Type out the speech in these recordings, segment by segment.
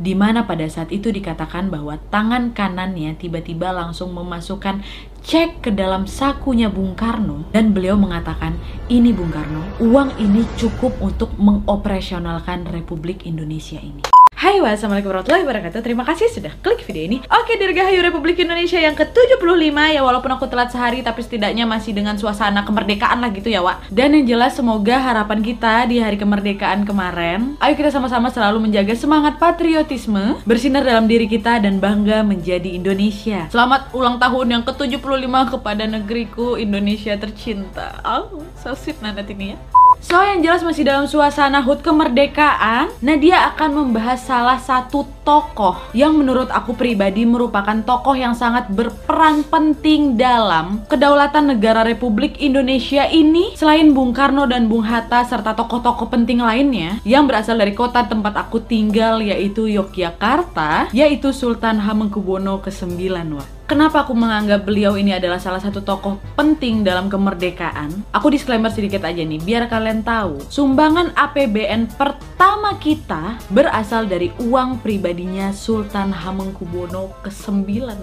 di mana pada saat itu dikatakan bahwa tangan kanannya tiba-tiba langsung memasukkan cek ke dalam sakunya Bung Karno dan beliau mengatakan, ini Bung Karno, uang ini cukup untuk mengoperasionalkan Republik Indonesia ini. Hai wassalamualaikum warahmatullahi wabarakatuh. Terima kasih sudah klik video ini. Oke Dirgahayu Republik Indonesia yang ke-75. Ya walaupun aku telat sehari tapi setidaknya masih dengan suasana kemerdekaan lah gitu ya Wak. Dan yang jelas semoga harapan kita di hari kemerdekaan kemarin Ayo kita sama-sama selalu menjaga semangat patriotisme Bersinar dalam diri kita dan bangga menjadi Indonesia. Selamat ulang tahun yang ke-75 kepada negeriku Indonesia tercinta. Oh so sweet nanti ini ya So yang jelas masih dalam suasana HUT kemerdekaan Nadia akan membahas salah satu tokoh yang menurut aku pribadi merupakan tokoh yang sangat berperan penting dalam kedaulatan negara Republik Indonesia ini Selain Bung Karno dan Bung Hatta serta tokoh-tokoh penting lainnya Yang berasal dari kota tempat aku tinggal yaitu Yogyakarta Yaitu Sultan Hamengkubuwono ke-9 wah Kenapa aku menganggap beliau ini adalah salah satu tokoh penting dalam kemerdekaan? Aku disclaimer sedikit aja nih, biar kalian tahu. Sumbangan APBN pertama kita berasal dari uang pribadinya Sultan Hamengkubuwono ke-9,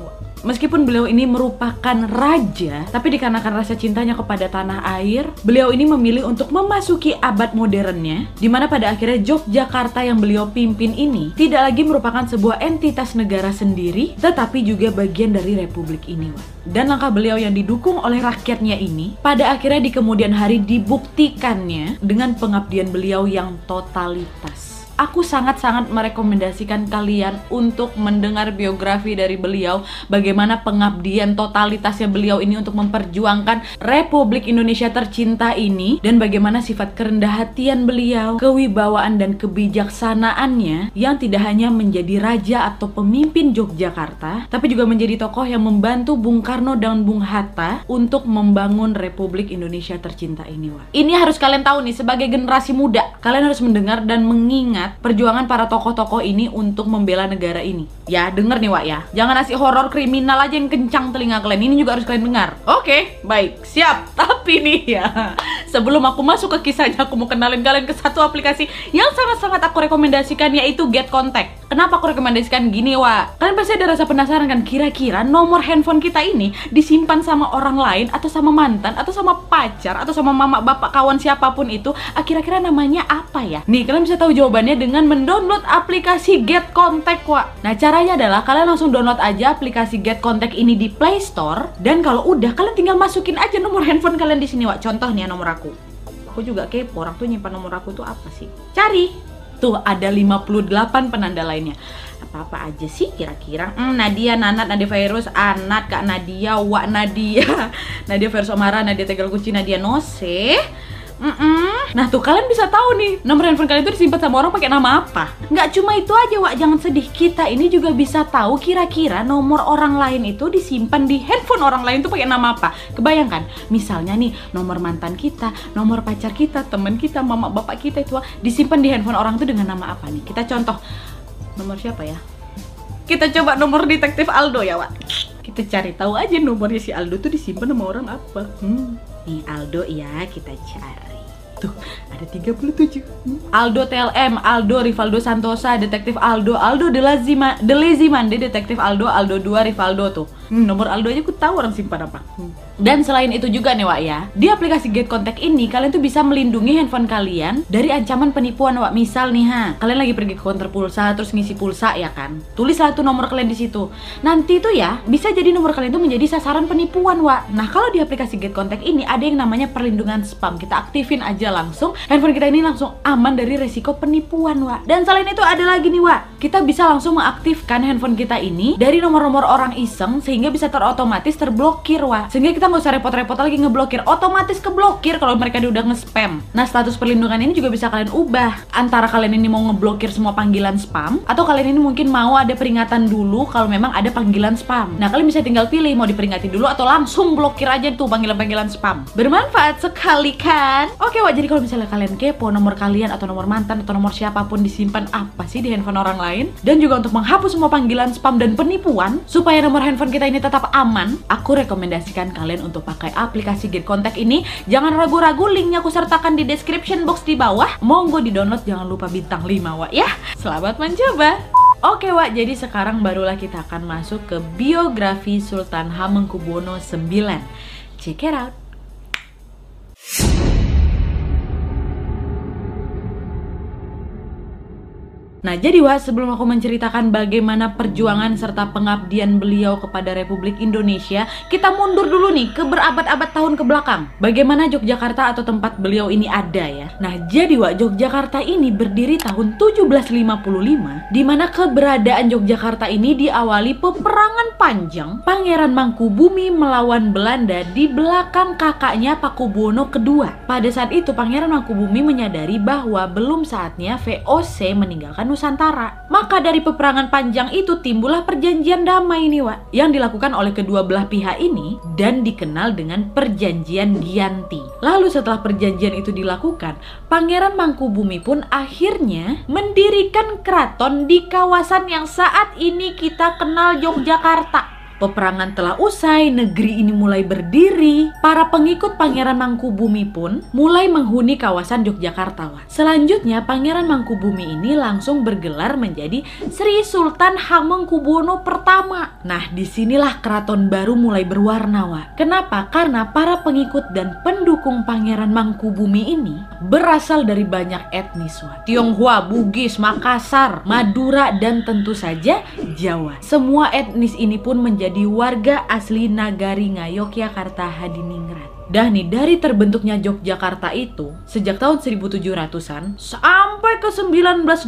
Meskipun beliau ini merupakan raja, tapi dikarenakan rasa cintanya kepada tanah air, beliau ini memilih untuk memasuki abad modernnya, di mana pada akhirnya Yogyakarta yang beliau pimpin ini tidak lagi merupakan sebuah entitas negara sendiri, tetapi juga bagian dari republik ini. Dan langkah beliau yang didukung oleh rakyatnya ini, pada akhirnya di kemudian hari dibuktikannya dengan pengabdian beliau yang totalitas aku sangat-sangat merekomendasikan kalian untuk mendengar biografi dari beliau bagaimana pengabdian totalitasnya beliau ini untuk memperjuangkan Republik Indonesia tercinta ini dan bagaimana sifat kerendah hatian beliau, kewibawaan dan kebijaksanaannya yang tidak hanya menjadi raja atau pemimpin Yogyakarta tapi juga menjadi tokoh yang membantu Bung Karno dan Bung Hatta untuk membangun Republik Indonesia tercinta ini. Wah. Ini harus kalian tahu nih sebagai generasi muda, kalian harus mendengar dan mengingat perjuangan para tokoh-tokoh ini untuk membela negara ini. Ya, denger nih Wak ya. Jangan nasi horor kriminal aja yang kencang telinga kalian. Ini juga harus kalian dengar. Oke, baik. Siap. Tapi nih ya, sebelum aku masuk ke kisahnya, aku mau kenalin kalian ke satu aplikasi yang sangat-sangat aku rekomendasikan yaitu Get Contact. Kenapa aku rekomendasikan gini, Wak? Kalian pasti ada rasa penasaran kan kira-kira nomor handphone kita ini disimpan sama orang lain atau sama mantan atau sama pacar atau sama mama bapak kawan siapa pun itu, ah, kira-kira namanya apa ya? Nih, kalian bisa tahu jawabannya dengan mendownload aplikasi Get Contact, Wak. Nah, caranya adalah kalian langsung download aja aplikasi Get Contact ini di Play Store dan kalau udah kalian tinggal masukin aja nomor handphone kalian di sini, Wak. Contoh nih ya nomor aku. Aku juga kepo, orang tuh nyimpan nomor aku tuh apa sih? Cari Tuh ada 58 penanda lainnya. Apa-apa aja sih kira-kira? Hmm, Nadia, Nanat, Nadia Virus, Anat, Kak Nadia, Wak Nadia, Nadia Virus Omara, Nadia Tegal Kuci, Nadia Nose, Mm -mm. Nah tuh kalian bisa tahu nih nomor handphone kalian itu disimpan sama orang pakai nama apa? Nggak cuma itu aja Wak, jangan sedih. Kita ini juga bisa tahu kira-kira nomor orang lain itu disimpan di handphone orang lain itu pakai nama apa? Kebayangkan, misalnya nih nomor mantan kita, nomor pacar kita, teman kita, mama bapak kita itu disimpan di handphone orang itu dengan nama apa nih? Kita contoh nomor siapa ya? Kita coba nomor detektif Aldo ya Wak. Kita cari tahu aja nomornya si Aldo tuh disimpan sama orang apa. Hmm. Nih Aldo ya kita cari. Tuh, ada 37. Aldo TLM, Aldo Rivaldo Santosa, Detektif Aldo, Aldo De Lazima, De Lazy Mande, Detektif Aldo, Aldo 2 Rivaldo tuh. Hmm, nomor Aldo aja aku tahu orang simpan apa. Hmm. Dan selain itu juga nih Wak ya, di aplikasi Get Contact ini kalian tuh bisa melindungi handphone kalian dari ancaman penipuan Wak. Misal nih ha, kalian lagi pergi ke konter pulsa terus ngisi pulsa ya kan. Tulis satu nomor kalian di situ. Nanti tuh ya, bisa jadi nomor kalian tuh menjadi sasaran penipuan Wak. Nah, kalau di aplikasi Get Contact ini ada yang namanya perlindungan spam. Kita aktifin aja langsung, handphone kita ini langsung aman dari resiko penipuan Wak. Dan selain itu ada lagi nih Wak, kita bisa langsung mengaktifkan handphone kita ini dari nomor-nomor orang iseng sehingga bisa terotomatis terblokir Wak. Sehingga kita nggak usah repot-repot lagi ngeblokir. Otomatis keblokir kalau mereka udah nge-spam. Nah status perlindungan ini juga bisa kalian ubah. Antara kalian ini mau ngeblokir semua panggilan spam atau kalian ini mungkin mau ada peringatan dulu kalau memang ada panggilan spam. Nah kalian bisa tinggal pilih mau diperingati dulu atau langsung blokir aja tuh panggilan-panggilan spam. Bermanfaat sekali kan? Oke wah jadi kalau misalnya kalian kepo nomor kalian atau nomor mantan atau nomor siapa pun disimpan apa sih di handphone orang lain dan juga untuk menghapus semua panggilan spam dan penipuan supaya nomor handphone kita ini tetap aman aku rekomendasikan kalian untuk pakai aplikasi Get Contact ini. Jangan ragu-ragu, linknya aku sertakan di description box di bawah. Monggo di download, jangan lupa bintang 5 wa ya. Selamat mencoba. Oke Wak, jadi sekarang barulah kita akan masuk ke biografi Sultan Hamengkubuwono IX. Check it out! Nah, jadi Wak, sebelum aku menceritakan bagaimana perjuangan serta pengabdian beliau kepada Republik Indonesia, kita mundur dulu nih ke berabad-abad tahun ke belakang. Bagaimana Yogyakarta atau tempat beliau ini ada ya. Nah, jadi Wak, Yogyakarta ini berdiri tahun 1755, di mana keberadaan Yogyakarta ini diawali peperangan panjang Pangeran Mangkubumi melawan Belanda di belakang kakaknya Pakubuwono II. Pada saat itu, Pangeran Mangkubumi menyadari bahwa belum saatnya VOC meninggalkan Nusantara. Maka dari peperangan panjang itu timbullah perjanjian damai ini, Wak, yang dilakukan oleh kedua belah pihak ini dan dikenal dengan perjanjian Gianti. Lalu setelah perjanjian itu dilakukan, Pangeran Mangkubumi pun akhirnya mendirikan keraton di kawasan yang saat ini kita kenal Yogyakarta. Peperangan telah usai, negeri ini mulai berdiri. Para pengikut Pangeran Mangkubumi pun mulai menghuni kawasan Yogyakarta. Selanjutnya, Pangeran Mangkubumi ini langsung bergelar menjadi Sri Sultan Hamengkubuwono pertama. Nah, di sinilah keraton baru mulai berwarna, Wak. Kenapa? Karena para pengikut dan pendukung Pangeran Mangkubumi ini berasal dari banyak etnis, Wak. Tionghoa, Bugis, Makassar, Madura, dan tentu saja Jawa. Semua etnis ini pun menjadi menjadi warga asli Nagari Ngayogyakarta Hadiningrat. Dah nih, dari terbentuknya Yogyakarta itu, sejak tahun 1700-an sampai ke 1912,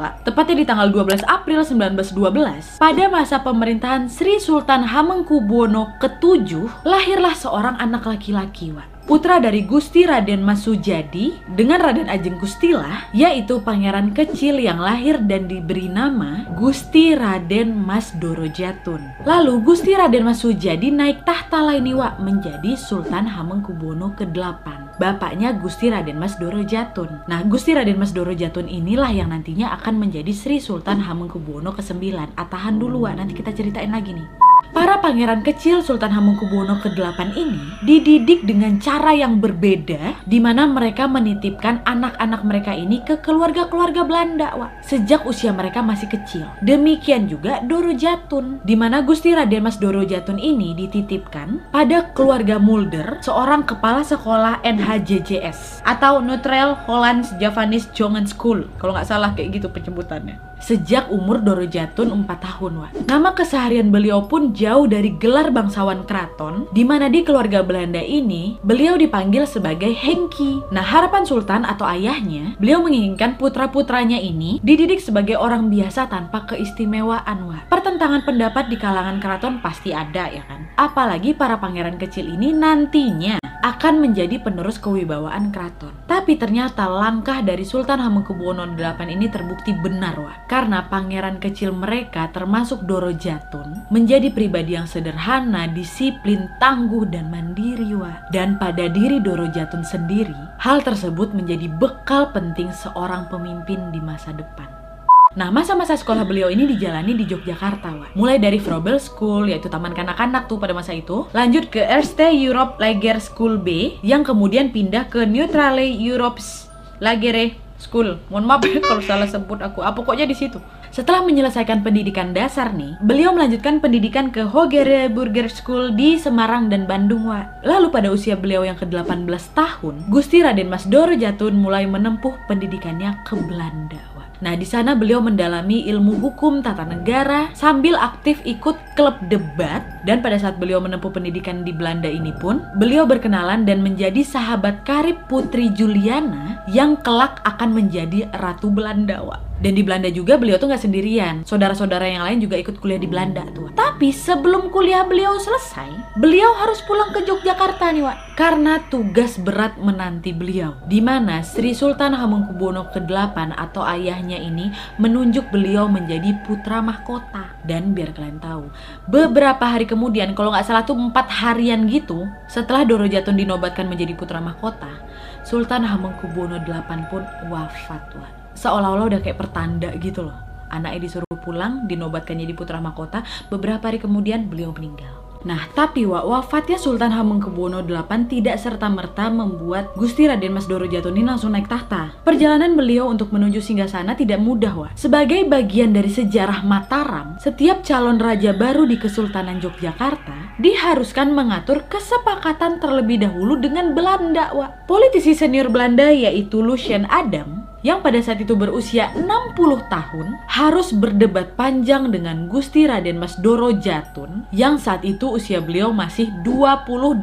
Wak. Tepatnya di tanggal 12 April 1912, pada masa pemerintahan Sri Sultan Hamengkubuwono ke-7, lahirlah seorang anak laki-laki, Wak putra dari Gusti Raden Mas Sujadi dengan Raden Ajeng Gustilah, yaitu pangeran kecil yang lahir dan diberi nama Gusti Raden Mas Dorojatun. Lalu Gusti Raden Mas Sujadi naik tahta Lainiwa menjadi Sultan Hamengkubuwono ke-8. Bapaknya Gusti Raden Mas Dorojatun. Nah, Gusti Raden Mas Dorojatun inilah yang nantinya akan menjadi Sri Sultan Hamengkubuwono ke-9. Atahan dulu, Wak. nanti kita ceritain lagi nih. Para pangeran kecil Sultan Hamengkubuwono ke-8 ini dididik dengan cara yang berbeda di mana mereka menitipkan anak-anak mereka ini ke keluarga-keluarga Belanda Wak, sejak usia mereka masih kecil. Demikian juga Doro Jatun di mana Gusti Raden Mas Doro Jatun ini dititipkan pada keluarga Mulder, seorang kepala sekolah NHJJS atau Neutral Hollands Javanese Jongen School. Kalau nggak salah kayak gitu penyebutannya sejak umur Doro Jatun 4 tahun. Wak. Nama keseharian beliau pun jauh dari gelar bangsawan keraton, di mana di keluarga Belanda ini beliau dipanggil sebagai Hengki. Nah harapan Sultan atau ayahnya, beliau menginginkan putra-putranya ini dididik sebagai orang biasa tanpa keistimewaan. Wak. Pertentangan pendapat di kalangan keraton pasti ada ya kan. Apalagi para pangeran kecil ini nantinya akan menjadi penerus kewibawaan keraton. Tapi ternyata langkah dari Sultan Hamengkubuwono VIII ini terbukti benar, wah. Karena pangeran kecil mereka termasuk Doro Jatun menjadi pribadi yang sederhana, disiplin, tangguh, dan mandiri, wah. Dan pada diri Doro Jatun sendiri, hal tersebut menjadi bekal penting seorang pemimpin di masa depan. Nah, masa-masa sekolah beliau ini dijalani di Yogyakarta, Wak. Mulai dari Frobel School, yaitu taman kanak-kanak tuh pada masa itu, lanjut ke Erste Europe Lager School B, yang kemudian pindah ke Neutrale Europe's Lagere School. Mohon maaf kalau salah sebut aku. Apa ah, pokoknya di situ. Setelah menyelesaikan pendidikan dasar nih, beliau melanjutkan pendidikan ke Hogere Burger School di Semarang dan Bandung, Wak. Lalu pada usia beliau yang ke-18 tahun, Gusti Raden Mas Doro Jatun mulai menempuh pendidikannya ke Belanda. Nah, di sana beliau mendalami ilmu hukum tata negara sambil aktif ikut klub debat dan pada saat beliau menempuh pendidikan di Belanda ini pun, beliau berkenalan dan menjadi sahabat karib Putri Juliana yang kelak akan menjadi Ratu Belanda. Dan di Belanda juga beliau tuh nggak sendirian. Saudara-saudara yang lain juga ikut kuliah di Belanda tuh. Tapi sebelum kuliah beliau selesai, beliau harus pulang ke Yogyakarta nih, Wak. Karena tugas berat menanti beliau. Di mana Sri Sultan Hamengkubuwono ke-8 atau ayahnya ini menunjuk beliau menjadi putra mahkota. Dan biar kalian tahu, beberapa hari kemudian, kalau nggak salah tuh empat harian gitu, setelah Doro Jatun dinobatkan menjadi putra mahkota, Sultan Hamengkubuwono VIII pun wafat, Wak seolah-olah udah kayak pertanda gitu loh. Anaknya disuruh pulang, dinobatkan jadi putra mahkota, beberapa hari kemudian beliau meninggal. Nah, tapi wa, wafatnya Sultan Hamengkubuwono VIII tidak serta-merta membuat Gusti Raden Mas Doro Jatun ini langsung naik tahta. Perjalanan beliau untuk menuju Singgasana tidak mudah, wa. Sebagai bagian dari sejarah Mataram, setiap calon raja baru di Kesultanan Yogyakarta diharuskan mengatur kesepakatan terlebih dahulu dengan Belanda, wa. Politisi senior Belanda yaitu Lucien Adam yang pada saat itu berusia 60 tahun harus berdebat panjang dengan Gusti Raden Mas Doro Jatun yang saat itu usia beliau masih 28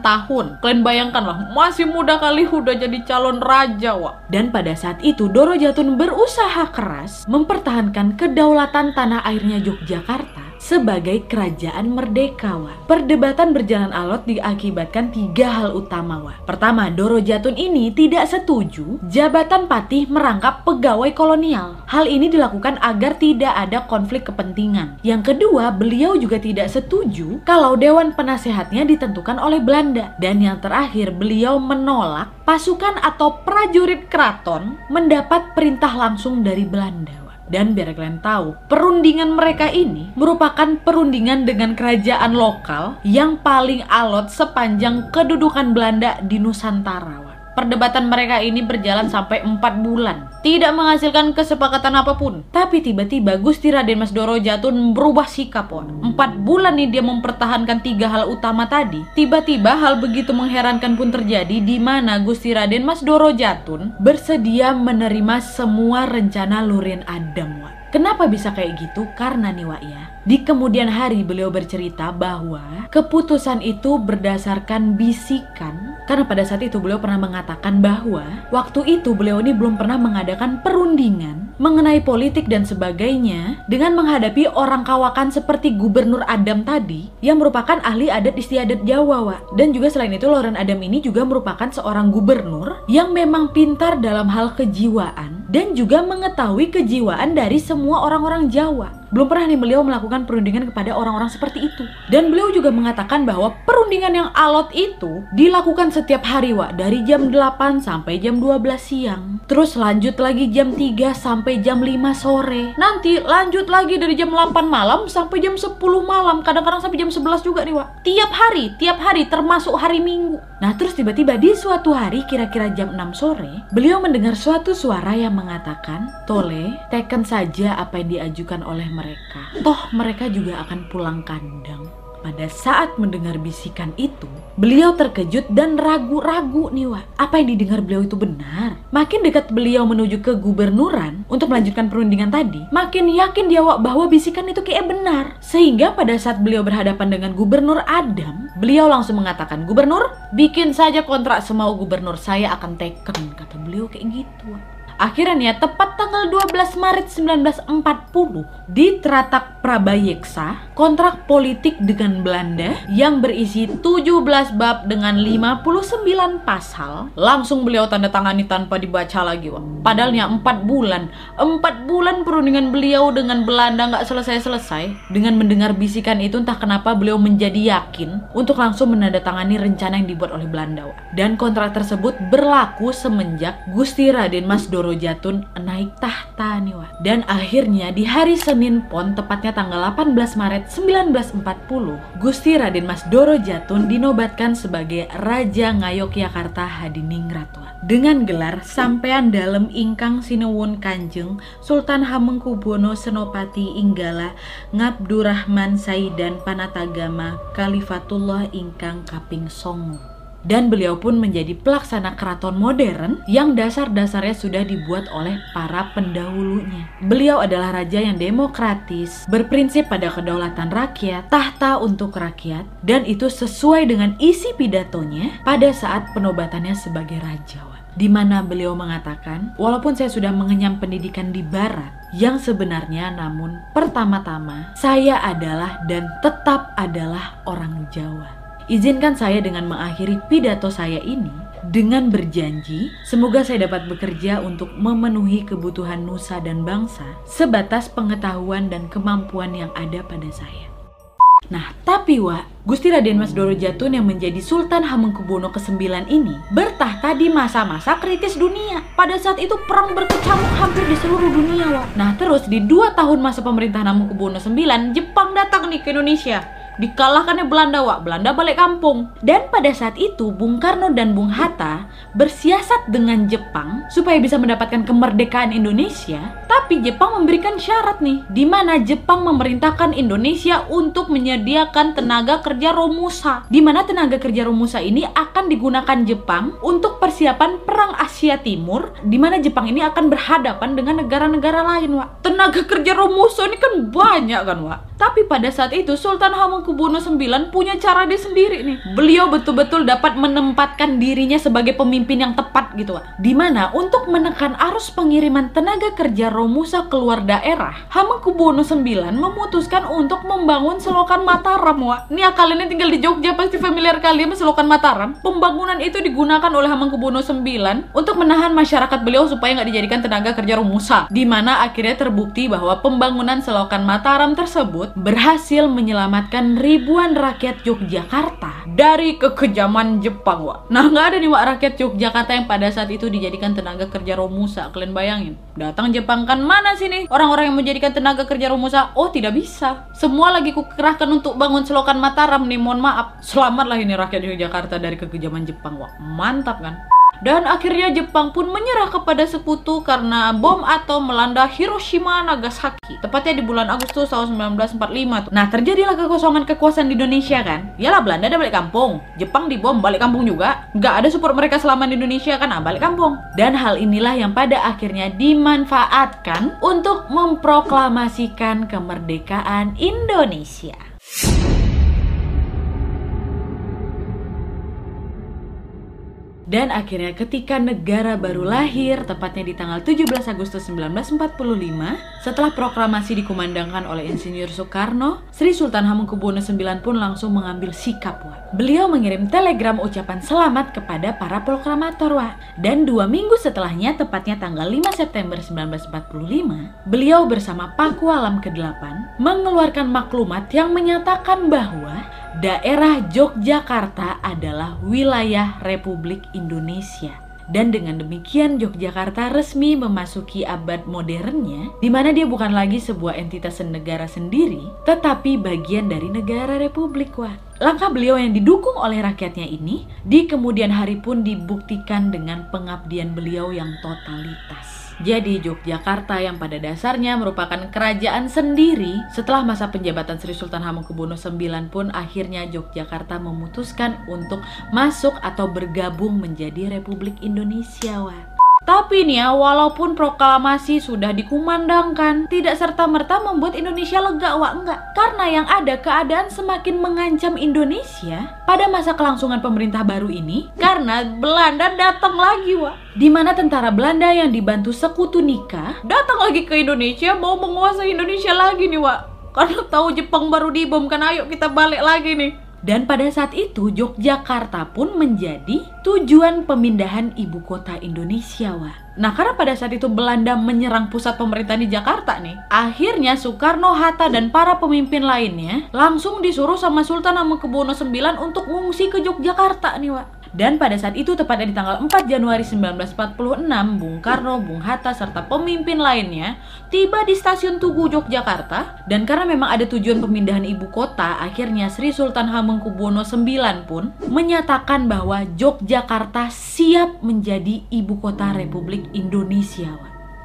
tahun. Kalian bayangkanlah masih muda kali udah jadi calon raja wa. Dan pada saat itu Doro Jatun berusaha keras mempertahankan kedaulatan tanah airnya Yogyakarta sebagai kerajaan merdeka wa. Perdebatan berjalan alot diakibatkan tiga hal utama wa. Pertama, Doro Jatun ini tidak setuju jabatan patih merangkap pegawai kolonial. Hal ini dilakukan agar tidak ada konflik kepentingan. Yang kedua, beliau juga tidak setuju kalau dewan penasehatnya ditentukan oleh Belanda. Dan yang terakhir, beliau menolak pasukan atau prajurit keraton mendapat perintah langsung dari Belanda. Dan biar kalian tahu, perundingan mereka ini merupakan perundingan dengan kerajaan lokal yang paling alot sepanjang kedudukan Belanda di Nusantara. Perdebatan mereka ini berjalan sampai 4 bulan, tidak menghasilkan kesepakatan apa pun. Tapi tiba-tiba Gusti Raden Mas Doro Jatun berubah sikap, wah. 4 bulan nih dia mempertahankan tiga hal utama tadi. Tiba-tiba hal begitu mengherankan pun terjadi di mana Gusti Raden Mas Doro Jatun bersedia menerima semua rencana Lurin Adam, wah. Kenapa bisa kayak gitu? Karena nih Wak ya, di kemudian hari beliau bercerita bahwa keputusan itu berdasarkan bisikan karena pada saat itu beliau pernah mengatakan bahwa waktu itu beliau ini belum pernah mengadakan perundingan mengenai politik dan sebagainya dengan menghadapi orang kawakan seperti Gubernur Adam tadi yang merupakan ahli adat istiadat Jawa Wak. Dan juga selain itu Loren Adam ini juga merupakan seorang gubernur yang memang pintar dalam hal kejiwaan dan juga mengetahui kejiwaan dari semua orang-orang Jawa. Belum pernah nih beliau melakukan perundingan kepada orang-orang seperti itu. Dan beliau juga mengatakan bahwa perundingan yang alot itu dilakukan setiap hari, Wak, dari jam 8 sampai jam 12 siang. Terus lanjut lagi jam 3 sampai jam 5 sore. Nanti lanjut lagi dari jam 8 malam sampai jam 10 malam. Kadang-kadang sampai jam 11 juga nih, Wak. Tiap hari, tiap hari termasuk hari Minggu. Nah, terus tiba-tiba di suatu hari kira-kira jam 6 sore, beliau mendengar suatu suara yang mengatakan, "Tole, teken saja apa yang diajukan oleh mereka." Mereka. Toh mereka juga akan pulang kandang. Pada saat mendengar bisikan itu, beliau terkejut dan ragu-ragu nih Wak. Apa yang didengar beliau itu benar? Makin dekat beliau menuju ke gubernuran untuk melanjutkan perundingan tadi, makin yakin dia Wak bahwa bisikan itu kayak benar. Sehingga pada saat beliau berhadapan dengan gubernur Adam, beliau langsung mengatakan, Gubernur, bikin saja kontrak semau gubernur saya akan teken. Kata beliau kayak gitu Wak. Akhirnya tepat tanggal 12 Maret 1940 di Tratak Prabayeksa, kontrak politik dengan Belanda yang berisi 17 bab dengan 59 pasal, langsung beliau tanda tangani tanpa dibaca lagi. Wah. Padahalnya 4 bulan, 4 bulan perundingan beliau dengan Belanda nggak selesai-selesai. Dengan mendengar bisikan itu entah kenapa beliau menjadi yakin untuk langsung menandatangani rencana yang dibuat oleh Belanda. Wah. Dan kontrak tersebut berlaku semenjak Gusti Raden Mas Doro Doro Jatun naik tahta nih Wak. Dan akhirnya di hari Senin Pon tepatnya tanggal 18 Maret 1940 Gusti Raden Mas Doro Jatun dinobatkan sebagai Raja Ngayogyakarta Hadiningrat. Dengan gelar Sampean Dalem Ingkang Sinuwun Kanjeng Sultan Hamengkubuwono Senopati Inggala Ngabdurrahman Saidan Panatagama Kalifatullah Ingkang Kaping Songo dan beliau pun menjadi pelaksana keraton modern yang dasar-dasarnya sudah dibuat oleh para pendahulunya. Beliau adalah raja yang demokratis, berprinsip pada kedaulatan rakyat, tahta untuk rakyat, dan itu sesuai dengan isi pidatonya pada saat penobatannya sebagai raja di mana beliau mengatakan, walaupun saya sudah mengenyam pendidikan di barat, yang sebenarnya namun pertama-tama saya adalah dan tetap adalah orang Jawa. Izinkan saya dengan mengakhiri pidato saya ini dengan berjanji semoga saya dapat bekerja untuk memenuhi kebutuhan nusa dan bangsa sebatas pengetahuan dan kemampuan yang ada pada saya. Nah, tapi Wak, Gusti Raden Mas Doro Jatun yang menjadi Sultan Hamengkubuwono ke-9 ini bertahta di masa-masa kritis dunia. Pada saat itu perang berkecamuk hampir di seluruh dunia, Wak. Nah, terus di dua tahun masa pemerintahan Hamengkubuwono IX, Jepang datang nih ke Indonesia Dikalahkannya Belanda, Wak. Belanda balik kampung. Dan pada saat itu, Bung Karno dan Bung Hatta bersiasat dengan Jepang supaya bisa mendapatkan kemerdekaan Indonesia. Tapi Jepang memberikan syarat nih, di mana Jepang memerintahkan Indonesia untuk menyediakan tenaga kerja Romusa. Di mana tenaga kerja Romusa ini akan digunakan Jepang untuk persiapan Perang Asia Timur, di mana Jepang ini akan berhadapan dengan negara-negara lain, Wak. Tenaga kerja Romusa ini kan banyak kan, Wak. Tapi pada saat itu Sultan Hamengkubuwono IX punya cara dia sendiri nih. Beliau betul-betul dapat menempatkan dirinya sebagai pemimpin yang tepat gitu, Wak. Di mana untuk menekan arus pengiriman tenaga kerja Romusa keluar daerah, Hamengkubuwono IX memutuskan untuk membangun selokan Mataram, Wak. Ini kalian tinggal di Jogja pasti familiar kalian sama selokan Mataram. Pembangunan itu digunakan oleh Hamengkubuwono IX untuk menahan masyarakat beliau supaya nggak dijadikan tenaga kerja Romusa. Di mana akhirnya terbukti bahwa pembangunan selokan Mataram tersebut berhasil ribuan rakyat Yogyakarta dari kekejaman Jepang, Wak. Nah, nggak ada nih, Wak, rakyat Yogyakarta yang pada saat itu dijadikan tenaga kerja Romusa. Kalian bayangin. Datang Jepang kan mana sini? Orang-orang yang menjadikan tenaga kerja Romusa, oh tidak bisa. Semua lagi kukerahkan untuk bangun selokan Mataram nih, mohon maaf. Selamatlah ini rakyat Yogyakarta dari kekejaman Jepang, Wak. Mantap kan? Dan akhirnya Jepang pun menyerah kepada sekutu karena bom atom melanda Hiroshima Nagasaki. Tepatnya di bulan Agustus tahun 1945 tuh. Nah, terjadilah kekosongan kekuasaan di Indonesia kan. Yalah Belanda udah balik kampung. Jepang dibom balik kampung juga. Nggak ada support mereka selama di Indonesia kan, ah, balik kampung. Dan hal inilah yang pada akhirnya dimanfaatkan untuk memproklamasikan kemerdekaan Indonesia. Dan akhirnya ketika negara baru lahir, tepatnya di tanggal 17 Agustus 1945, setelah proklamasi dikumandangkan oleh Insinyur Soekarno, Sri Sultan Hamengkubuwono IX pun langsung mengambil sikap, Wak. Beliau mengirim telegram ucapan selamat kepada para proklamator. Dan dua minggu setelahnya, tepatnya tanggal 5 September 1945, beliau bersama Paku Alam ke-8 mengeluarkan maklumat yang menyatakan bahwa daerah Yogyakarta adalah wilayah Republik Indonesia. Dan dengan demikian Yogyakarta resmi memasuki abad modernnya di mana dia bukan lagi sebuah entitas negara sendiri tetapi bagian dari negara republik wah. Langkah beliau yang didukung oleh rakyatnya ini di kemudian hari pun dibuktikan dengan pengabdian beliau yang totalitas. Jadi Yogyakarta yang pada dasarnya merupakan kerajaan sendiri setelah masa penjabatan Sri Sultan Hamengkubuwono IX pun akhirnya Yogyakarta memutuskan untuk masuk atau bergabung menjadi Republik Indonesia. Wah. Tapi nih ya, walaupun proklamasi sudah dikumandangkan, tidak serta-merta membuat Indonesia lega, wak enggak. Karena yang ada keadaan semakin mengancam Indonesia pada masa kelangsungan pemerintah baru ini, karena Belanda datang lagi, wak. Di mana tentara Belanda yang dibantu sekutu nikah datang lagi ke Indonesia mau menguasai Indonesia lagi nih, wak. Karena tahu Jepang baru dibom kan, ayo kita balik lagi nih. Dan pada saat itu Yogyakarta pun menjadi tujuan pemindahan ibu kota Indonesia, wah. Nah, karena pada saat itu Belanda menyerang pusat pemerintahan di Jakarta nih, akhirnya Soekarno, Hatta, dan para pemimpin lainnya langsung disuruh sama Sultan Hamengkubuwono IX untuk mengungsi ke Yogyakarta nih, wah. Dan pada saat itu tepatnya di tanggal 4 Januari 1946, Bung Karno, Bung Hatta, serta pemimpin lainnya tiba di stasiun Tugu Yogyakarta. Dan karena memang ada tujuan pemindahan ibu kota, akhirnya Sri Sultan Hamengkubuwono IX pun menyatakan bahwa Yogyakarta siap menjadi ibu kota Republik Indonesia.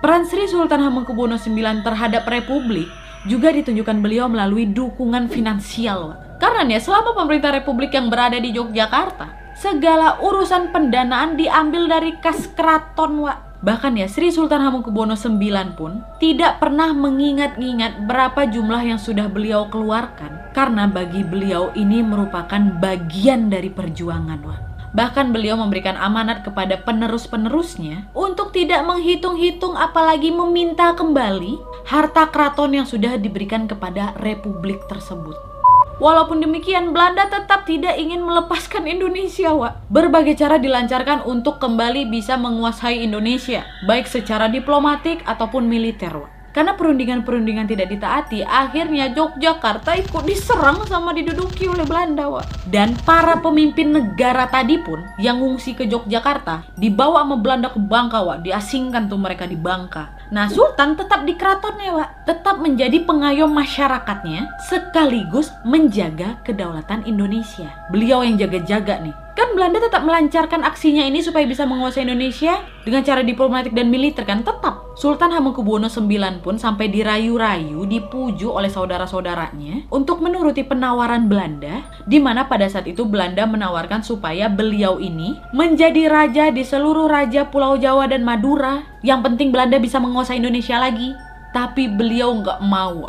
Peran Sri Sultan Hamengkubuwono IX terhadap Republik juga ditunjukkan beliau melalui dukungan finansial. Karena nih, selama pemerintah Republik yang berada di Yogyakarta, segala urusan pendanaan diambil dari kas keraton Wak. Bahkan ya Sri Sultan Hamengkubuwono IX pun tidak pernah mengingat-ingat berapa jumlah yang sudah beliau keluarkan karena bagi beliau ini merupakan bagian dari perjuangan Wak. Bahkan beliau memberikan amanat kepada penerus-penerusnya untuk tidak menghitung-hitung apalagi meminta kembali harta keraton yang sudah diberikan kepada republik tersebut. Walaupun demikian, Belanda tetap tidak ingin melepaskan Indonesia, Wak. Berbagai cara dilancarkan untuk kembali bisa menguasai Indonesia, baik secara diplomatik ataupun militer, Wak. Karena perundingan-perundingan tidak ditaati, akhirnya Yogyakarta ikut diserang sama diduduki oleh Belanda, Wak. Dan para pemimpin negara tadi pun yang ngungsi ke Yogyakarta dibawa sama Belanda ke Bangka, Wak. Diasingkan tuh mereka di Bangka. Nah, Sultan tetap di keratonnya, Wak. Tetap menjadi pengayom masyarakatnya sekaligus menjaga kedaulatan Indonesia. Beliau yang jaga-jaga nih Kan Belanda tetap melancarkan aksinya ini supaya bisa menguasai Indonesia dengan cara diplomatik dan militer kan tetap. Sultan Hamengkubuwono IX pun sampai dirayu-rayu, dipuju oleh saudara-saudaranya untuk menuruti penawaran Belanda, di mana pada saat itu Belanda menawarkan supaya beliau ini menjadi raja di seluruh raja Pulau Jawa dan Madura. Yang penting Belanda bisa menguasai Indonesia lagi. Tapi beliau nggak mau,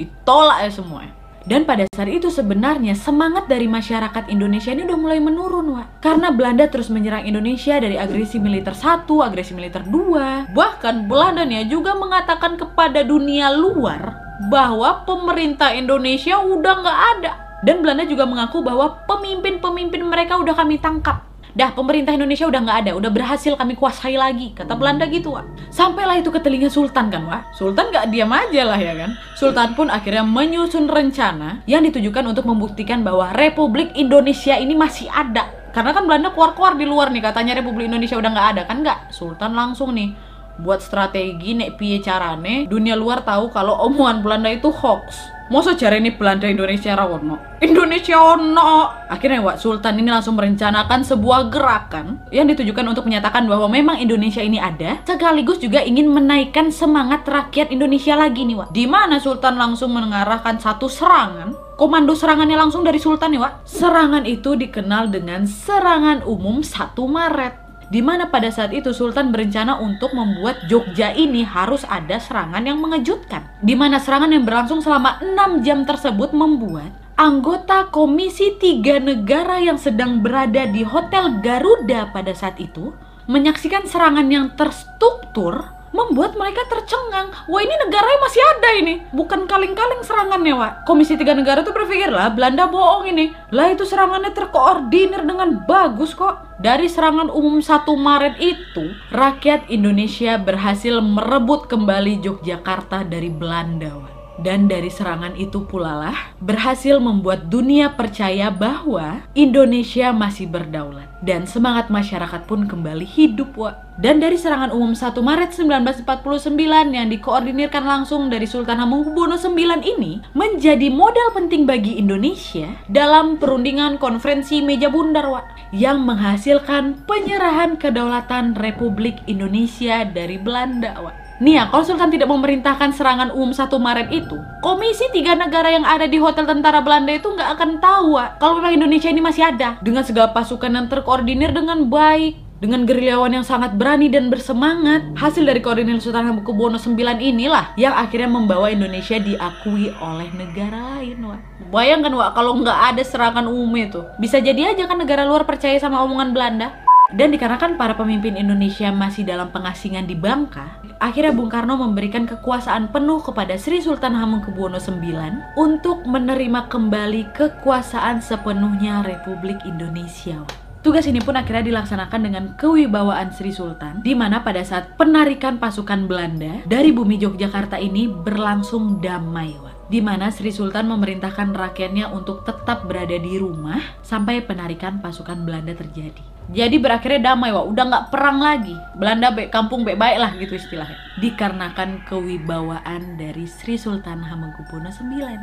ditolak ya semua. Dan pada saat itu sebenarnya semangat dari masyarakat Indonesia ini udah mulai menurun, Wak. Karena Belanda terus menyerang Indonesia dari agresi militer satu, agresi militer dua. Bahkan Belanda nih juga mengatakan kepada dunia luar bahwa pemerintah Indonesia udah nggak ada. Dan Belanda juga mengaku bahwa pemimpin-pemimpin mereka udah kami tangkap. Dah pemerintah Indonesia udah nggak ada, udah berhasil kami kuasai lagi, kata Belanda gitu Wak. Sampailah itu ke telinga Sultan kan Wak. Sultan nggak diam aja lah ya kan. Sultan pun akhirnya menyusun rencana yang ditujukan untuk membuktikan bahwa Republik Indonesia ini masih ada. Karena kan Belanda keluar-keluar di luar nih katanya Republik Indonesia udah nggak ada kan nggak. Sultan langsung nih buat strategi nek piye carane dunia luar tahu kalau omongan Belanda itu hoax Masa cari ini Belanda Indonesia rawono? Indonesia ono. Akhirnya Wak Sultan ini langsung merencanakan sebuah gerakan yang ditujukan untuk menyatakan bahwa memang Indonesia ini ada, sekaligus juga ingin menaikkan semangat rakyat Indonesia lagi nih Wak. Di mana Sultan langsung mengarahkan satu serangan Komando serangannya langsung dari Sultan nih, Wak. Serangan itu dikenal dengan serangan umum 1 Maret di mana pada saat itu Sultan berencana untuk membuat Jogja ini harus ada serangan yang mengejutkan. Di mana serangan yang berlangsung selama 6 jam tersebut membuat anggota Komisi Tiga Negara yang sedang berada di Hotel Garuda pada saat itu menyaksikan serangan yang terstruktur membuat mereka tercengang. Wah ini negaranya masih ada ini, bukan kaling-kaling serangannya, Wak. Komisi Tiga Negara tuh berpikir lah, Belanda bohong ini. Lah itu serangannya terkoordinir dengan bagus kok. Dari serangan umum 1 Maret itu, rakyat Indonesia berhasil merebut kembali Yogyakarta dari Belanda, Wak. Dan dari serangan itu pula lah berhasil membuat dunia percaya bahwa Indonesia masih berdaulat dan semangat masyarakat pun kembali hidup wa. Dan dari serangan umum 1 Maret 1949 yang dikoordinirkan langsung dari Sultan Hamengkubuwono IX ini menjadi modal penting bagi Indonesia dalam perundingan konferensi meja bundar wa yang menghasilkan penyerahan kedaulatan Republik Indonesia dari Belanda wa. Nih ya, kalau Sultan tidak memerintahkan serangan umum 1 Maret itu, komisi tiga negara yang ada di hotel tentara Belanda itu nggak akan tahu Wak, kalau memang Indonesia ini masih ada. Dengan segala pasukan yang terkoordinir dengan baik, dengan gerilyawan yang sangat berani dan bersemangat. Hasil dari koordinir Sultan Hamengkubuwono IX inilah yang akhirnya membawa Indonesia diakui oleh negara lain, Wak. Bayangkan, Wak, kalau nggak ada serangan umum itu. Bisa jadi aja kan negara luar percaya sama omongan Belanda. Dan dikarenakan para pemimpin Indonesia masih dalam pengasingan di Bangka, akhirnya Bung Karno memberikan kekuasaan penuh kepada Sri Sultan Hamengkubuwono IX untuk menerima kembali kekuasaan sepenuhnya Republik Indonesia. Tugas ini pun akhirnya dilaksanakan dengan kewibawaan Sri Sultan, di mana pada saat penarikan pasukan Belanda dari bumi Yogyakarta ini berlangsung damai, di mana Sri Sultan memerintahkan rakyatnya untuk tetap berada di rumah sampai penarikan pasukan Belanda terjadi. Jadi berakhirnya damai, wah udah nggak perang lagi. Belanda baik kampung baik baik lah gitu istilahnya. Dikarenakan kewibawaan dari Sri Sultan Hamengkubuwono IX.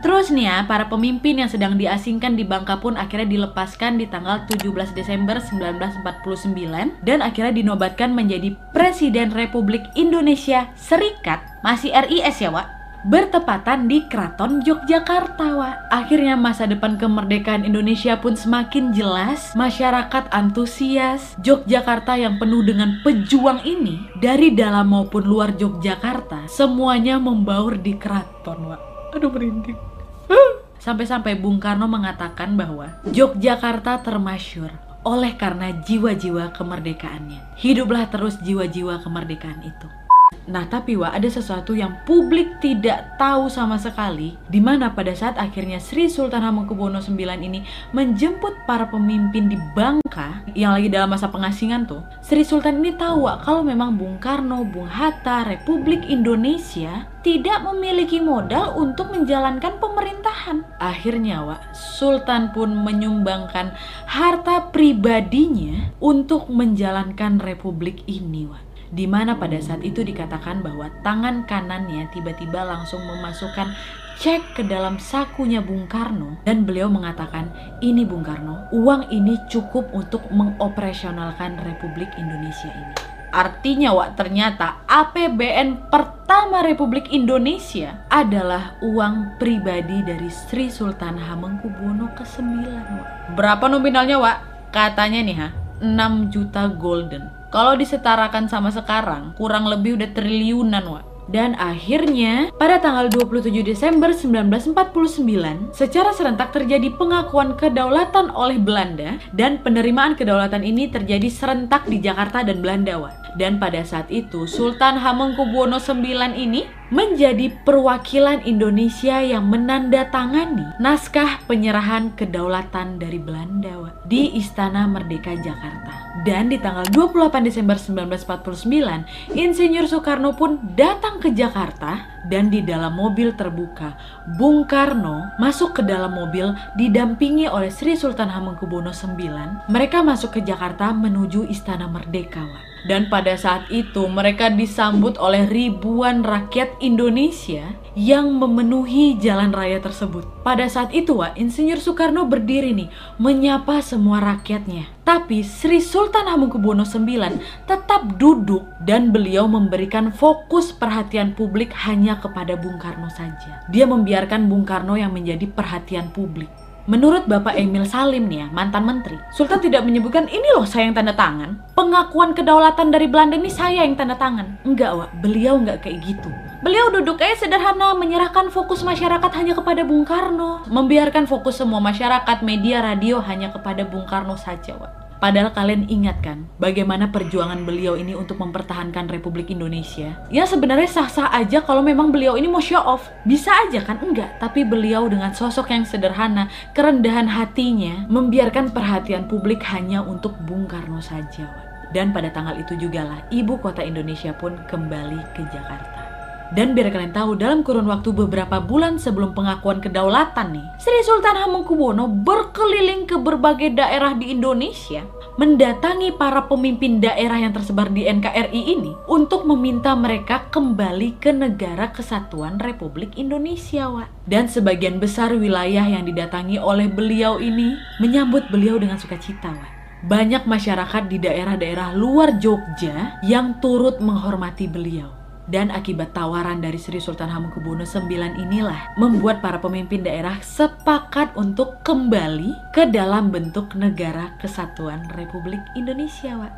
Terus nih ya, para pemimpin yang sedang diasingkan di Bangka pun akhirnya dilepaskan di tanggal 17 Desember 1949 dan akhirnya dinobatkan menjadi Presiden Republik Indonesia Serikat, masih RIS ya, Wak bertepatan di Keraton Yogyakarta, Wak. Akhirnya masa depan kemerdekaan Indonesia pun semakin jelas, masyarakat antusias, Yogyakarta yang penuh dengan pejuang ini, dari dalam maupun luar Yogyakarta, semuanya membaur di keraton, Wak. Aduh merinding. Sampai-sampai Bung Karno mengatakan bahwa Yogyakarta termasyur oleh karena jiwa-jiwa kemerdekaannya. Hiduplah terus jiwa-jiwa kemerdekaan itu. Nah, tapi Wak, ada sesuatu yang publik tidak tahu sama sekali, di mana pada saat akhirnya Sri Sultan Hamengkubuwono IX ini menjemput para pemimpin di Bangka yang lagi dalam masa pengasingan tuh, Sri Sultan ini tahu Wak, kalau memang Bung Karno, Bung Hatta, Republik Indonesia tidak memiliki modal untuk menjalankan pemerintahan. Akhirnya, Wak, Sultan pun menyumbangkan harta pribadinya untuk menjalankan republik ini, Wak di mana pada saat itu dikatakan bahwa tangan kanannya tiba-tiba langsung memasukkan cek ke dalam sakunya Bung Karno dan beliau mengatakan ini Bung Karno uang ini cukup untuk mengoperasionalkan Republik Indonesia ini Artinya Wak ternyata APBN pertama Republik Indonesia adalah uang pribadi dari Sri Sultan Hamengkubuwono ke-9 Wak. Berapa nominalnya Wak? Katanya nih ha, 6 juta golden. Kalau disetarakan sama sekarang, kurang lebih udah triliunan, Wak. Dan akhirnya, pada tanggal 27 Desember 1949, secara serentak terjadi pengakuan kedaulatan oleh Belanda dan penerimaan kedaulatan ini terjadi serentak di Jakarta dan Belanda, Wak. Dan pada saat itu Sultan Hamengkubuwono IX ini menjadi perwakilan Indonesia yang menandatangani naskah penyerahan kedaulatan dari Belanda di Istana Merdeka Jakarta. Dan di tanggal 28 Desember 1949, Insinyur Soekarno pun datang ke Jakarta dan di dalam mobil terbuka, Bung Karno masuk ke dalam mobil didampingi oleh Sri Sultan Hamengkubuwono IX. Mereka masuk ke Jakarta menuju Istana Merdeka. Dan pada saat itu mereka disambut oleh ribuan rakyat Indonesia yang memenuhi jalan raya tersebut. Pada saat itu, Wak, Insinyur Soekarno berdiri nih menyapa semua rakyatnya. Tapi Sri Sultan Hamengkubuwono IX tetap duduk dan beliau memberikan fokus perhatian publik hanya kepada Bung Karno saja. Dia membiarkan Bung Karno yang menjadi perhatian publik. Menurut Bapak Emil Salim nih ya, mantan menteri, Sultan tidak menyebutkan ini loh saya yang tanda tangan. Pengakuan kedaulatan dari Belanda ini saya yang tanda tangan. Enggak, Wak. Beliau enggak kayak gitu. Beliau duduk kayak sederhana menyerahkan fokus masyarakat hanya kepada Bung Karno. Membiarkan fokus semua masyarakat, media, radio hanya kepada Bung Karno saja, Wak. Padahal kalian ingat kan bagaimana perjuangan beliau ini untuk mempertahankan Republik Indonesia? Ya sebenarnya sah-sah aja kalau memang beliau ini mau show off. Bisa aja kan? Enggak. Tapi beliau dengan sosok yang sederhana, kerendahan hatinya, membiarkan perhatian publik hanya untuk Bung Karno saja. Dan pada tanggal itu juga lah ibu kota Indonesia pun kembali ke Jakarta. Dan biar kalian tahu, dalam kurun waktu beberapa bulan sebelum pengakuan kedaulatan nih, Sri Sultan Hamengkubuwono berkeliling ke berbagai daerah di Indonesia, mendatangi para pemimpin daerah yang tersebar di NKRI ini untuk meminta mereka kembali ke negara kesatuan Republik Indonesia, Wak. Dan sebagian besar wilayah yang didatangi oleh beliau ini menyambut beliau dengan sukacita, Wak banyak masyarakat di daerah-daerah luar Jogja yang turut menghormati beliau. Dan akibat tawaran dari Sri Sultan Hamengkubuwono IX inilah membuat para pemimpin daerah sepakat untuk kembali ke dalam bentuk negara kesatuan Republik Indonesia, Wak.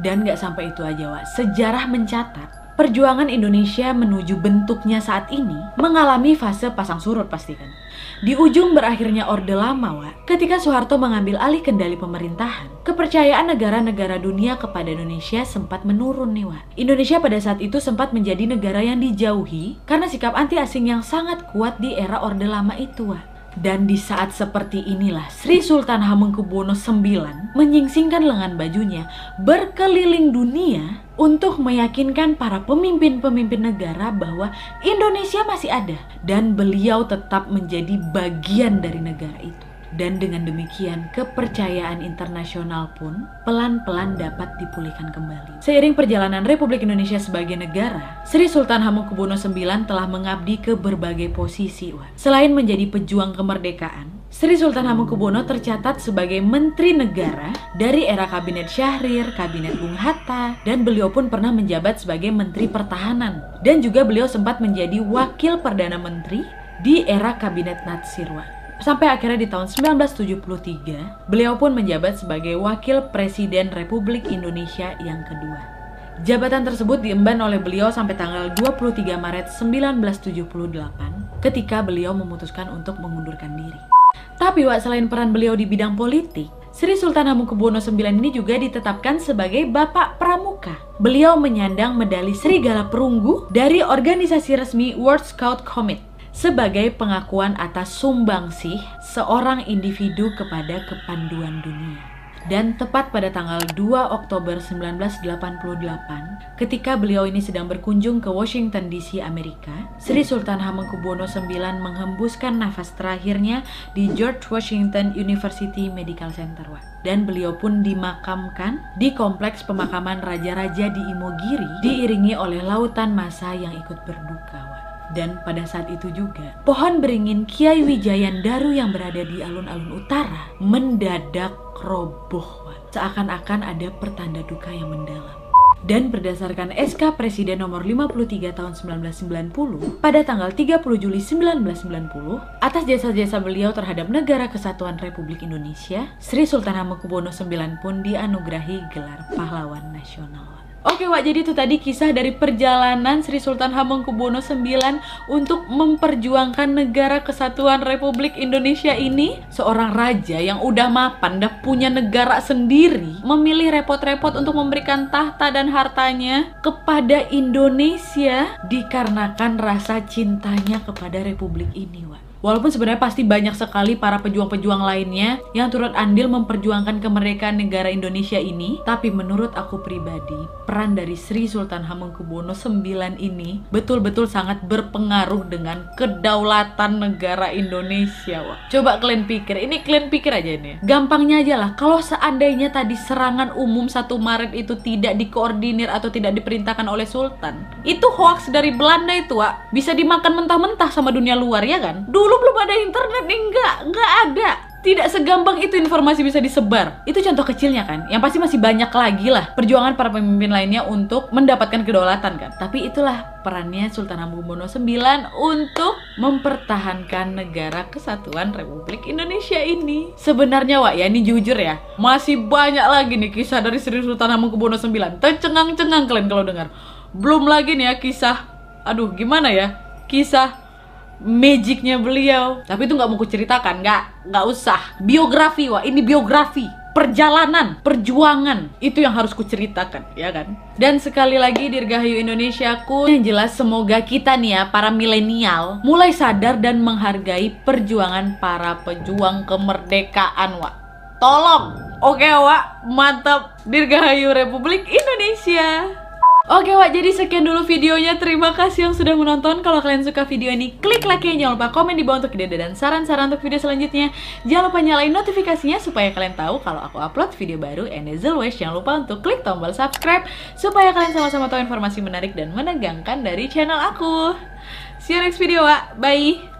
Dan gak sampai itu aja, Wak. Sejarah mencatat perjuangan Indonesia menuju bentuknya saat ini mengalami fase pasang surut pasti kan. Di ujung berakhirnya Orde Lama, Wak, ketika Soeharto mengambil alih kendali pemerintahan, kepercayaan negara-negara dunia kepada Indonesia sempat menurun nih, Wak. Indonesia pada saat itu sempat menjadi negara yang dijauhi karena sikap anti asing yang sangat kuat di era Orde Lama itu, Wak. Dan di saat seperti inilah Sri Sultan Hamengkubuwono IX menyingsingkan lengan bajunya berkeliling dunia untuk meyakinkan para pemimpin-pemimpin negara bahwa Indonesia masih ada dan beliau tetap menjadi bagian dari negara itu. Dan dengan demikian, kepercayaan internasional pun pelan-pelan dapat dipulihkan kembali. Seiring perjalanan Republik Indonesia sebagai negara, Sri Sultan Hamengkubuwono IX telah mengabdi ke berbagai posisi. Selain menjadi pejuang kemerdekaan, Sri Sultan Hamengkubuwono tercatat sebagai Menteri Negara dari era Kabinet Syahrir, Kabinet Bung Hatta, dan beliau pun pernah menjabat sebagai Menteri Pertahanan. Dan juga beliau sempat menjadi Wakil Perdana Menteri di era Kabinet Natsir. Sampai akhirnya di tahun 1973, beliau pun menjabat sebagai Wakil Presiden Republik Indonesia yang kedua. Jabatan tersebut diemban oleh beliau sampai tanggal 23 Maret 1978 ketika beliau memutuskan untuk mengundurkan diri. Tapi Wak, selain peran beliau di bidang politik, Sri Sultan Hamengkubuwono IX ini juga ditetapkan sebagai Bapak Pramuka. Beliau menyandang medali Serigala Perunggu dari organisasi resmi World Scout Commit sebagai pengakuan atas sumbangsih seorang individu kepada kepanduan dunia. Dan tepat pada tanggal 2 Oktober 1988, ketika beliau ini sedang berkunjung ke Washington DC, Amerika, Sri Sultan Hamengkubuwono IX menghembuskan nafas terakhirnya di George Washington University Medical Center. Dan beliau pun dimakamkan di kompleks pemakaman raja-raja di Imogiri, diiringi oleh lautan masa yang ikut berduka. Dan pada saat itu juga, pohon beringin Kiai Wijayan Daru yang berada di alun-alun utara mendadak roboh. Seakan-akan ada pertanda duka yang mendalam. Dan berdasarkan SK Presiden nomor 53 tahun 1990 pada tanggal 30 Juli 1990 atas jasa-jasa beliau terhadap negara kesatuan Republik Indonesia, Sri Sultan Hamengkubuwono IX pun dianugerahi gelar pahlawan nasional. Oke Wak, jadi itu tadi kisah dari perjalanan Sri Sultan Hamengkubuwono IX untuk memperjuangkan negara kesatuan Republik Indonesia ini. Seorang raja yang udah mapan, udah punya negara sendiri, memilih repot-repot untuk memberikan tahta dan hartanya kepada Indonesia dikarenakan rasa cintanya kepada Republik ini, Wak. Walaupun sebenarnya pasti banyak sekali para pejuang-pejuang lainnya yang turut andil memperjuangkan kemerdekaan negara Indonesia ini, tapi menurut aku pribadi, peran dari Sri Sultan Hamengkubuwono IX ini betul-betul sangat berpengaruh dengan kedaulatan negara Indonesia. Wah. Coba kalian pikir, ini kalian pikir aja ini. Gampangnya aja lah, kalau seandainya tadi serangan umum 1 Maret itu tidak dikoordinir atau tidak diperintahkan oleh Sultan, itu hoax dari Belanda itu, Wak. Bisa dimakan mentah-mentah sama dunia luar ya kan? Dulu dulu belum ada internet nih enggak enggak ada tidak segampang itu informasi bisa disebar. Itu contoh kecilnya kan. Yang pasti masih banyak lagi lah perjuangan para pemimpin lainnya untuk mendapatkan kedaulatan kan. Tapi itulah perannya Sultan Hamengkubuwono IX untuk mempertahankan negara kesatuan Republik Indonesia ini. Sebenarnya Wak ya ini jujur ya, masih banyak lagi nih kisah dari Sri Sultan Hamengkubuwono IX. Tercengang-cengang kalian kalau dengar. Belum lagi nih ya kisah, aduh gimana ya, kisah magicnya beliau. Tapi itu nggak mau kuceritakan, nggak nggak usah. Biografi wah, ini biografi perjalanan, perjuangan itu yang harus kuceritakan, ya kan? Dan sekali lagi Dirgahayu Indonesiaku yang jelas semoga kita nih ya para milenial mulai sadar dan menghargai perjuangan para pejuang kemerdekaan, Wak. Tolong. Oke, Wak. Mantap. Dirgahayu Republik Indonesia. Oke Wak, jadi sekian dulu videonya. Terima kasih yang sudah menonton. Kalau kalian suka video ini, klik like-nya. Jangan lupa komen di bawah untuk ide dan saran-saran untuk video selanjutnya. Jangan lupa nyalain notifikasinya supaya kalian tahu kalau aku upload video baru. And as always, jangan lupa untuk klik tombol subscribe supaya kalian sama-sama tahu informasi menarik dan menegangkan dari channel aku. See you next video, Wak. Bye!